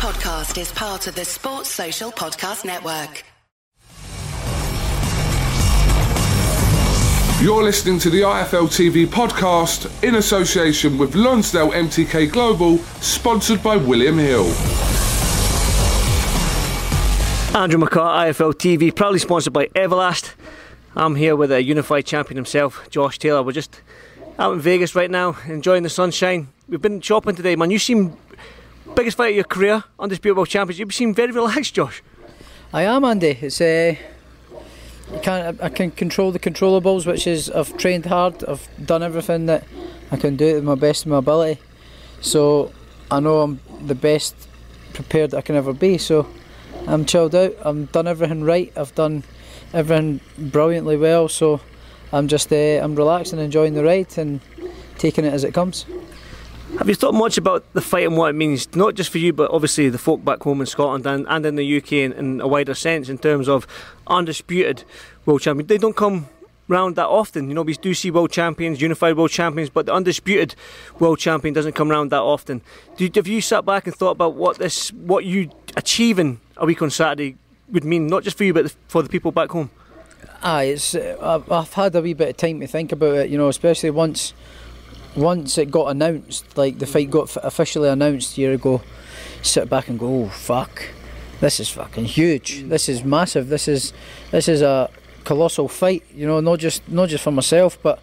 podcast is part of the Sports Social Podcast Network. You're listening to the IFL TV podcast in association with Lonsdale MTK Global, sponsored by William Hill. Andrew McCart, IFL TV, proudly sponsored by Everlast. I'm here with a unified champion himself, Josh Taylor. We're just out in Vegas right now, enjoying the sunshine. We've been shopping today, man. You seem biggest fight of your career, undisputed world champions. You seem very relaxed, Josh. I am, Andy. It's uh, you can't, I can control the controllables, which is I've trained hard. I've done everything that I can do to my best of my ability. So I know I'm the best prepared I can ever be. So I'm chilled out. I've done everything right. I've done everything brilliantly well. So I'm just uh, I'm relaxed and enjoying the ride and taking it as it comes. Have you thought much about the fight and what it means, not just for you, but obviously the folk back home in Scotland and, and in the UK in, in a wider sense, in terms of undisputed world champions? They don't come round that often. You know, we do see world champions, unified world champions, but the undisputed world champion doesn't come round that often. Do, have you sat back and thought about what this, what you achieving a week on Saturday would mean, not just for you, but for the people back home? Aye, it's uh, I've had a wee bit of time to think about it. You know, especially once once it got announced, like the fight got officially announced a year ago. Sit back and go, oh fuck, this is fucking huge. This is massive. This is this is a colossal fight. You know, not just not just for myself, but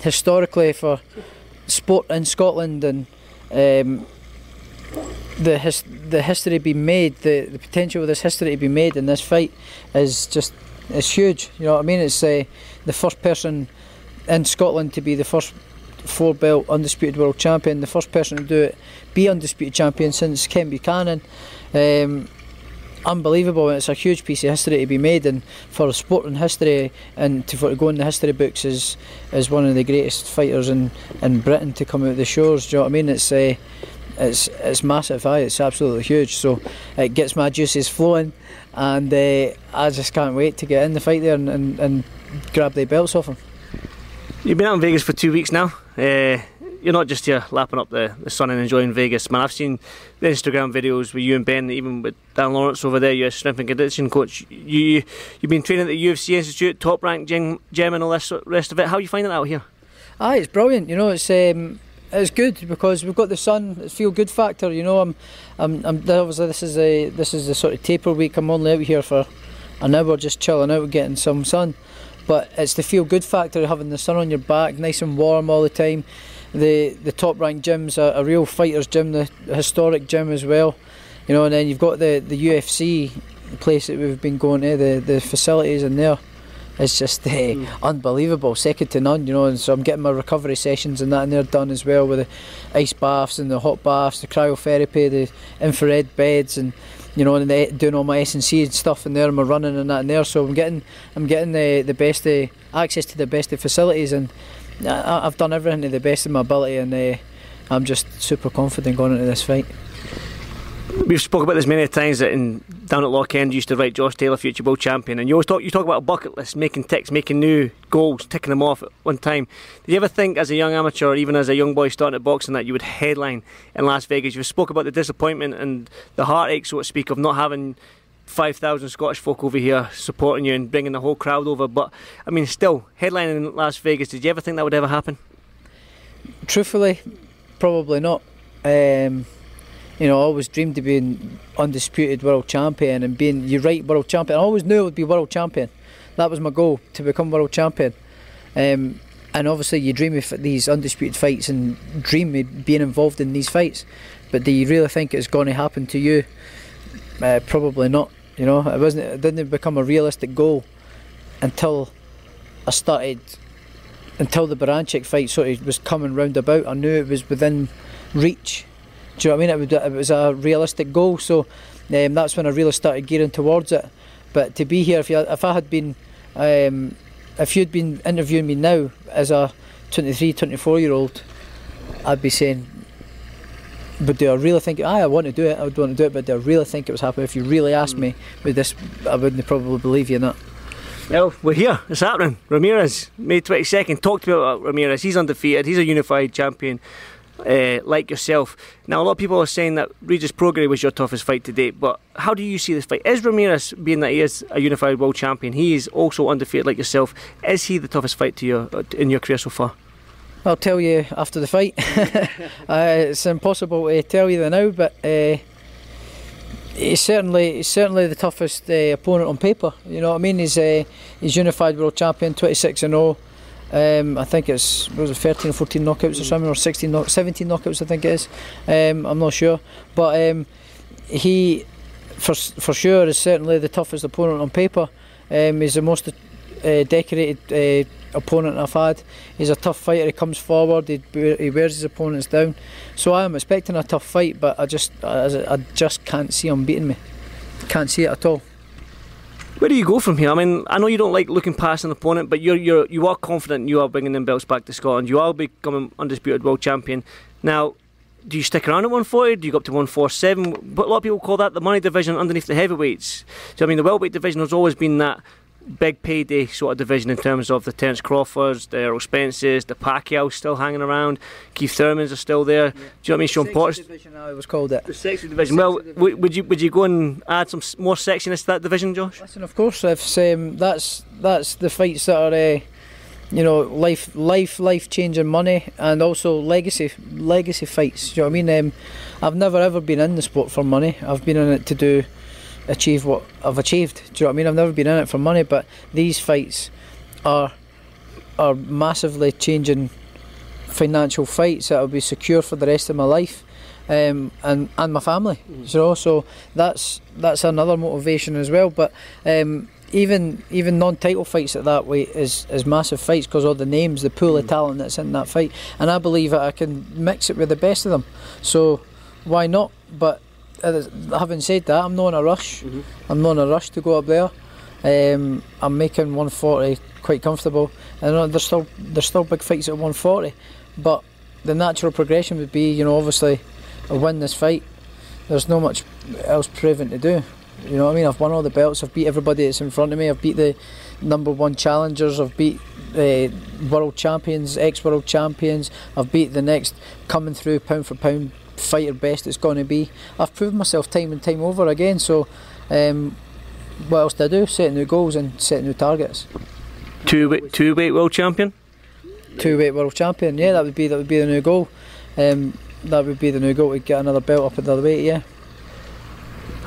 historically for sport in Scotland and. Um, the his, the history being made, the, the potential of this history to be made in this fight is just it's huge. You know what I mean? It's uh, the first person in Scotland to be the first four belt undisputed world champion, the first person to do it, be undisputed champion since Ken Buchanan. Um, unbelievable. It's a huge piece of history to be made and for sporting history and to, for to go in the history books is is one of the greatest fighters in, in Britain to come out the shores. Do you know what I mean? It's uh, it's it's massive. Aye, it's absolutely huge. So it gets my juices flowing and uh, I just can't wait to get in the fight there and, and, and grab the belts off him You've been out in Vegas for two weeks now. Uh, you're not just here lapping up the, the sun and enjoying Vegas, man. I've seen the Instagram videos with you and Ben, even with Dan Lawrence over there, your strength and conditioning coach. You you've been training at the UFC Institute, top ranked gym, gym, and all this rest of it. How are you finding it out here? Aye, it's brilliant. You know, it's um, it's good because we've got the sun. It's feel good factor. You know, I'm, I'm, I'm obviously this is a this is the sort of taper week. I'm only out here for an hour, just chilling out, getting some sun but it's the feel good factor of having the sun on your back, nice and warm all the time. The the top ranked gym's a, a real fighter's gym, the historic gym as well. You know, and then you've got the, the UFC place that we've been going to, the, the facilities in there. It's just uh, mm. unbelievable, second to none, you know. And so I'm getting my recovery sessions and that and they're done as well with the ice baths and the hot baths, the cryotherapy, the infrared beds, and you know, and doing all my S and C and stuff in there, and my running and that in there. So I'm getting, I'm getting the the best uh, access to the best of facilities, and I, have done everything to the best of my ability, and uh, I'm just super confident going into this fight. We've spoken about this many times that in down at Lochend you used to write Josh Taylor future world champion and you always talk you talk about a bucket list, making ticks, making new goals, ticking them off at one time. Did you ever think as a young amateur or even as a young boy starting at boxing that you would headline in Las Vegas? You spoke about the disappointment and the heartache so to speak of not having 5,000 Scottish folk over here supporting you and bringing the whole crowd over. But I mean, still, headlining in Las Vegas, did you ever think that would ever happen? Truthfully, probably not. Um, you know, I always dreamed of being undisputed world champion and being, you're right, world champion. I always knew I would be world champion. That was my goal, to become world champion. Um, and obviously, you dream of these undisputed fights and dream of being involved in these fights. But do you really think it's going to happen to you? Uh, probably not. You know, it wasn't. It didn't become a realistic goal until I started. Until the Baranchyk fight sort of was coming round about, I knew it was within reach do you know what I mean? It, was a realistic goal, so um, that's when I really started gearing towards it. But to be here, if, you, if I had been, um, if you'd been interviewing me now as a 23, 24 year old, I'd be saying, but do I really think? Aye, I want to do it. I would want to do it, but do I really think it was happening? If you really asked me, with this, I wouldn't probably believe you not. Well, we're here. It's happening. Ramirez, May 22nd. Talk to me about Ramirez. He's undefeated. He's a unified champion uh, like yourself. Now, a lot of people are saying that Regis Prograis was your toughest fight to date, but how do you see this fight? Is Ramirez, being that he is a unified world champion, he is also undefeated like yourself, is he the toughest fight to you uh, in your career so far? I'll tell you after the fight. uh, it's impossible to tell you now, but uh, he's certainly he's certainly the toughest uh, opponent on paper. You know what I mean? He's uh, he's unified world champion, 26 and 0. Um, I think it's was it 13 or 14 knockouts or something, or 16, knock, 17 knockouts. I think it is. Um, I'm not sure, but um, he, for for sure, is certainly the toughest opponent on paper. Um, he's the most uh, decorated uh, opponent I've had. He's a tough fighter. He comes forward. He, he wears his opponents down. So I am expecting a tough fight, but I just I, I just can't see him beating me. Can't see it at all. Where do you go from here? I mean, I know you don't like looking past an opponent, but you're you're you are confident you are bringing them belts back to Scotland. You are becoming undisputed world champion. Now, do you stick around at 140? Do you go up to 147? But a lot of people call that the money division underneath the heavyweights. So I mean, the welterweight division has always been that big payday sort of division in terms of the Terence Crawfords, the Errol Spences, the Pacquiao still hanging around, Keith Thurmans are still there. Yeah. Do you know what I mean? Shawn Porter. division, I was called it. The sexy division. well, division. would you would you go and add some more sexiness to that division, Josh? Listen, of course, if um, that's that's the fights that are. Uh, you know, life, life, life changing money, and also legacy, legacy fights. Do you know what I mean? Um, I've never ever been in the sport for money. I've been in it to do achieve what I've achieved. Do you know what I mean? I've never been in it for money, but these fights are are massively changing financial fights that will be secure for the rest of my life. Um, and and my family, mm. know. So that's that's another motivation as well. But um, even even non-title fights at that weight is is massive fights because all the names, the pool mm. of talent that's in that fight, and I believe that I can mix it with the best of them. So why not? But having said that, I'm not in a rush. Mm-hmm. I'm not in a rush to go up there. Um, I'm making 140 quite comfortable, and there's still there's still big fights at 140, but the natural progression would be, you know, obviously, I win this fight. There's no much else proven to do. You know what I mean? I've won all the belts. I've beat everybody that's in front of me. I've beat the number one challengers. I've beat uh, world champions, ex-world champions. I've beat the next coming through pound for pound fighter best it's going to be. I've proven myself time and time over again. So, um, what else do I do? Set new goals and set new targets. Two weight, two weight world champion. Two weight world champion. Yeah, that would be that would be the new goal. Um, that would be the new goal to get another belt up at the other weight. Yeah.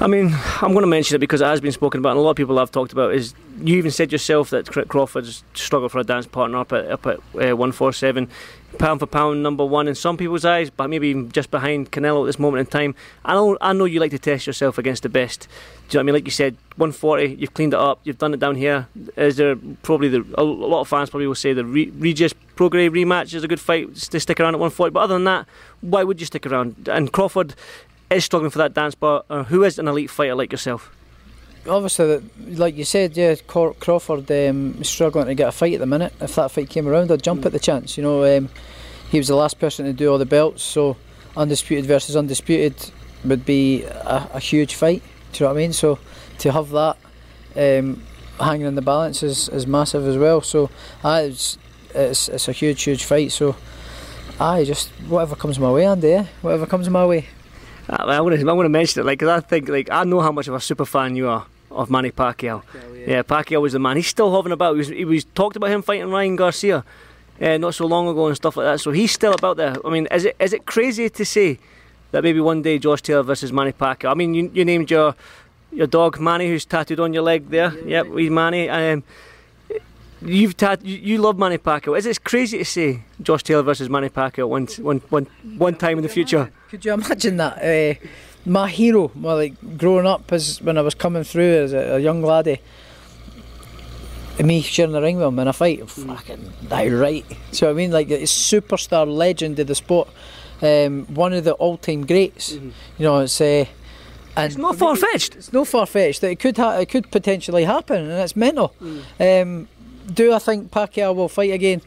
I mean, I'm going to mention it because it has been spoken about, and a lot of people have talked about. Is you even said yourself that Crawford's struggled for a dance partner up at up at uh, 147, pound for pound number one in some people's eyes, but maybe even just behind Canelo at this moment in time. I know I know you like to test yourself against the best. Do you know what I mean? Like you said, 140, you've cleaned it up, you've done it down here. Is there probably the a lot of fans probably will say the Regis Prograis rematch is a good fight to stick around at 140, but other than that, why would you stick around? And Crawford is struggling for that dance bar, or who is an elite fighter like yourself? Obviously, like you said, yeah, Crawford um, struggling to get a fight at the minute. If that fight came around, I'd jump mm. at the chance. You know, um, he was the last person to do all the belts, so undisputed versus undisputed would be a, a huge fight. Do you know what I mean? So to have that um, hanging in the balance is, is massive as well. So uh, it's, it's it's a huge, huge fight. So I just whatever comes my way, Andy. Eh? Whatever comes my way. I want to I want to mention it like because I think like I know how much of a super fan you are of Manny Pacquiao. yeah. yeah. Pacquiao was the man. He's still hovering about. He was, he was talked about him fighting Ryan Garcia, uh, not so long ago and stuff like that. So he's still about there. I mean, is it is it crazy to say that maybe one day Josh Taylor versus Manny Pacquiao? I mean, you, you named your your dog Manny, who's tattooed on your leg there. Yeah, yep, we Manny. Um, You've tat- you, you love Manny Pacquiao. Is it crazy to say Josh Taylor versus Manny Pacquiao one, one, one, one time in the future? Could you imagine that? Uh, my hero, my like growing up as when I was coming through as a, a young laddie, me sharing the ring with him in a fight, fucking that right. So I mean, like a superstar legend of the sport, um, one of the all-time greats. Mm-hmm. You know, it's. Uh, and it's not far fetched. It's no far fetched. It could ha- it could potentially happen, and it's mental. Mm. Um, do I think Pacquiao will fight again?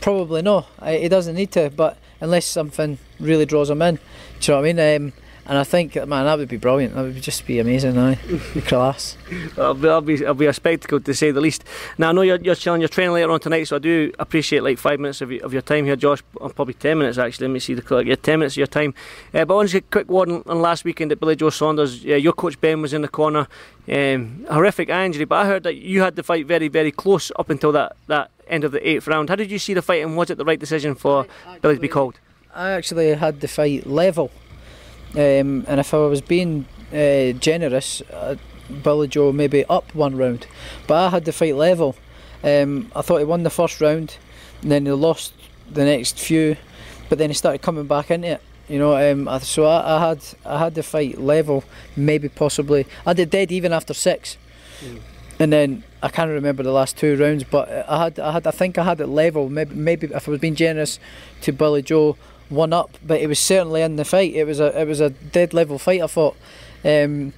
Probably no. He doesn't need to, but unless something really draws him in, do you know what I mean? Um, And I think, man, that would be brilliant. That would just be amazing, aye. Be class. It'll be, it'll, be, it'll be a spectacle to say the least. Now I know you're, you're chilling, you're training later on tonight, so I do appreciate like five minutes of, your- of your time here, Josh. Probably ten minutes actually. Let me see the clock. Yeah, ten minutes of your time. Uh, but I want to get a quick word on, on last weekend at Billy Joe Saunders. Yeah, your coach Ben was in the corner. Um, horrific eye injury, but I heard that you had the fight very, very close up until that, that end of the eighth round. How did you see the fight, and was it the right decision for Billy to be called? I actually had the fight level, um, and if I was being uh, generous, uh, Billy Joe maybe up one round, but I had the fight level. Um, I thought he won the first round, and then he lost the next few, but then he started coming back into it. You know, um, I- so I, I had I had the fight level, maybe possibly. I did dead even after six, and then I can't remember the last two rounds, but I had I had I think I had it level. Maybe maybe if I was being generous to Billy Joe, one up, but it was certainly in the fight. It was a it was a dead level fight. I thought. Um,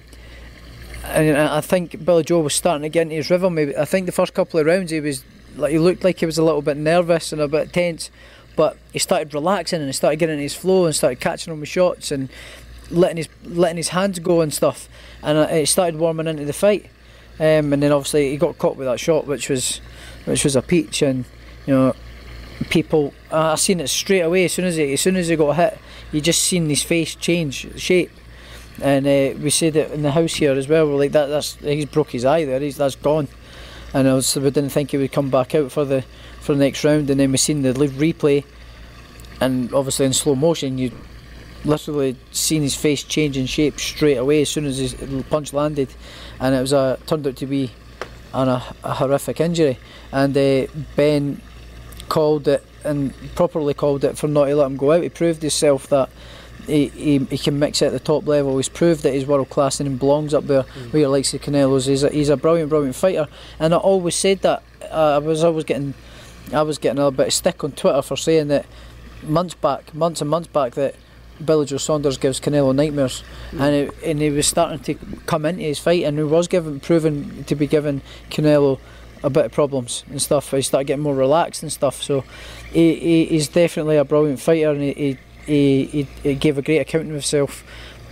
and I think Billy Joe was starting to get into his rhythm. Maybe I think the first couple of rounds he was like he looked like he was a little bit nervous and a bit tense, but he started relaxing and he started getting into his flow and started catching on with shots and letting his letting his hands go and stuff. And it started warming into the fight. Um, and then obviously he got caught with that shot, which was which was a peach. And you know, people uh, I seen it straight away as soon as he as soon as he got hit. You just seen his face change shape. And uh, we said it in the house here as well. We're like that. That's he's broke his eye there. He's that's gone. And also we didn't think he would come back out for the for the next round. And then we seen the live replay, and obviously in slow motion you literally seen his face change in shape straight away as soon as his punch landed, and it was a turned out to be an, a, a horrific injury. And uh, Ben called it and properly called it for not to let him go out. He proved himself that he, he, he can mix it at the top level. He's proved that he's world class and he belongs up there with your likes of Canelo's. He's a, he's a brilliant, brilliant fighter. And I always said that. Uh, I was always getting, I was getting a little bit of stick on Twitter for saying that months back, months and months back, that Billy Joe Saunders gives Canelo nightmares, and it, and he was starting to come into his fight, and he was given proven to be giving Canelo a bit of problems and stuff. He started getting more relaxed and stuff. So he, he he's definitely a brilliant fighter, and he he, he, he, he gave a great account of himself,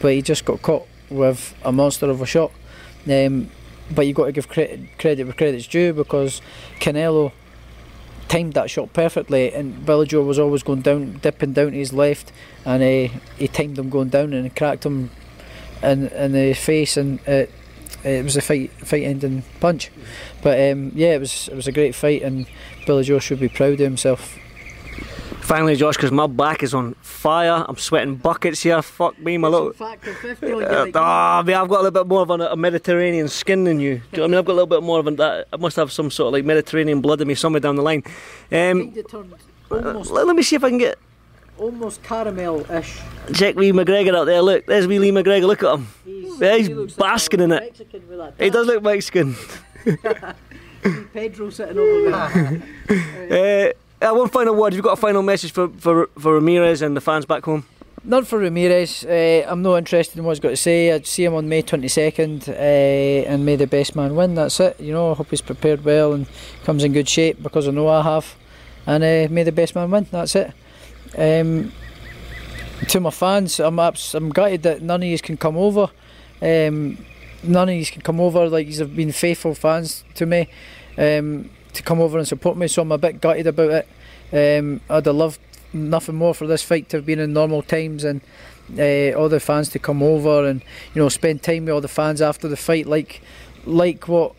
but he just got caught with a monster of a shot. Um, but you've got to give credit credit where credit's due because Canelo timed that shot perfectly, and Billy Joe was always going down, dipping down to his left, and uh, he timed him going down and cracked him in in the face, and it, it was a fight fight ending punch. But um, yeah, it was it was a great fight, and Billy Joe should be proud of himself. Finally, Josh, because my back is on fire. I'm sweating buckets here. Fuck me, my little. Factor 50 Uh, ah, I mean, I've got a little bit more of a, a Mediterranean skin than you. Do you know I mean? I've got a little bit more of a. That, I must have some sort of like Mediterranean blood in me somewhere down the line. Um, almost, let, let me see if I can get almost caramel-ish. check Lee McGregor out there. Look, there's wee Lee McGregor. Look at him. Yeah, he's basking in it. He does look Mexican. Pedro sitting over there. Uh, uh, one final word. Have you got a final message for, for, for Ramirez and the fans back home? None for Ramirez. Uh, I'm not interested in what he's got to say. I'd see him on May 22nd, uh, and may the best man win. That's it. You know, I hope he's prepared well and comes in good shape because I know I have. And uh, may the best man win. That's it. Um, to my fans, I'm abs- I'm gutted that none of you can come over. Um, none of you can come over. Like you've been faithful fans to me, um, to come over and support me. So I'm a bit gutted about it. Um, I'd have loved nothing more for this fight to have been in normal times and uh, all the fans to come over and you know spend time with all the fans after the fight, like like what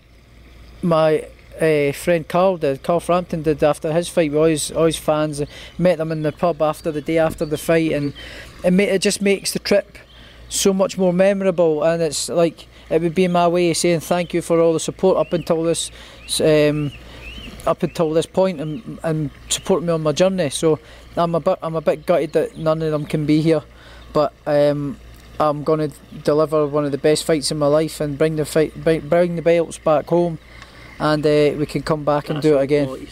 my uh, friend Carl did, Carl Frampton did after his fight. We always always fans met them in the pub after the day after the fight, and it ma- it just makes the trip so much more memorable. And it's like it would be my way of saying thank you for all the support up until this. Um, up until this point and, and supporting me on my journey. So I'm a bit I'm a bit gutted that none of them can be here, but um, I'm going to deliver one of the best fights in my life and bring the fight bring bring the belts back home, and uh, we can come back and do it again.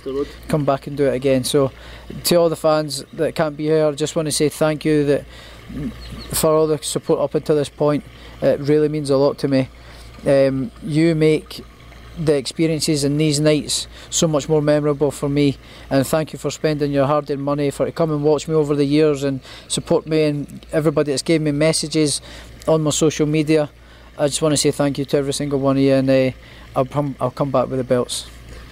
Come back and do it again. So to all the fans that can't be here, I just want to say thank you that for all the support up until this point. It really means a lot to me. Um, you make the experiences in these nights so much more memorable for me. And thank you for spending your hard-earned money for to come and watch me over the years and support me and everybody that's gave me messages on my social media. I just want to say thank you to every single one of you, and uh, I'll come I'll come back with the belts.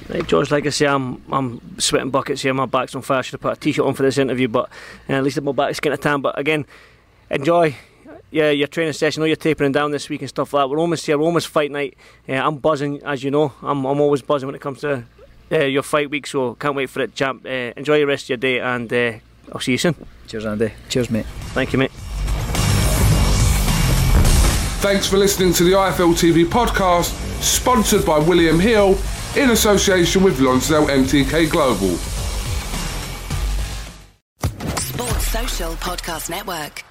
Right, George, like I say, I'm I'm sweating buckets here. My back's on fire. I should have put a t-shirt on for this interview, but uh, at least my back's getting a tan. But again, enjoy yeah, your training session. I know you're tapering down this week and stuff like that. We're almost here, we're almost fight night. Yeah, I'm buzzing, as you know. I'm, I'm always buzzing when it comes to uh, your fight week, so can't wait for it, champ. Uh, enjoy the rest of your day, and uh, I'll see you soon. Cheers, Andy. Cheers, mate. Thank you, mate. Thanks for listening to the IFL TV podcast, sponsored by William Hill in association with Lonsdale MTK Global. Sports Social Podcast Network.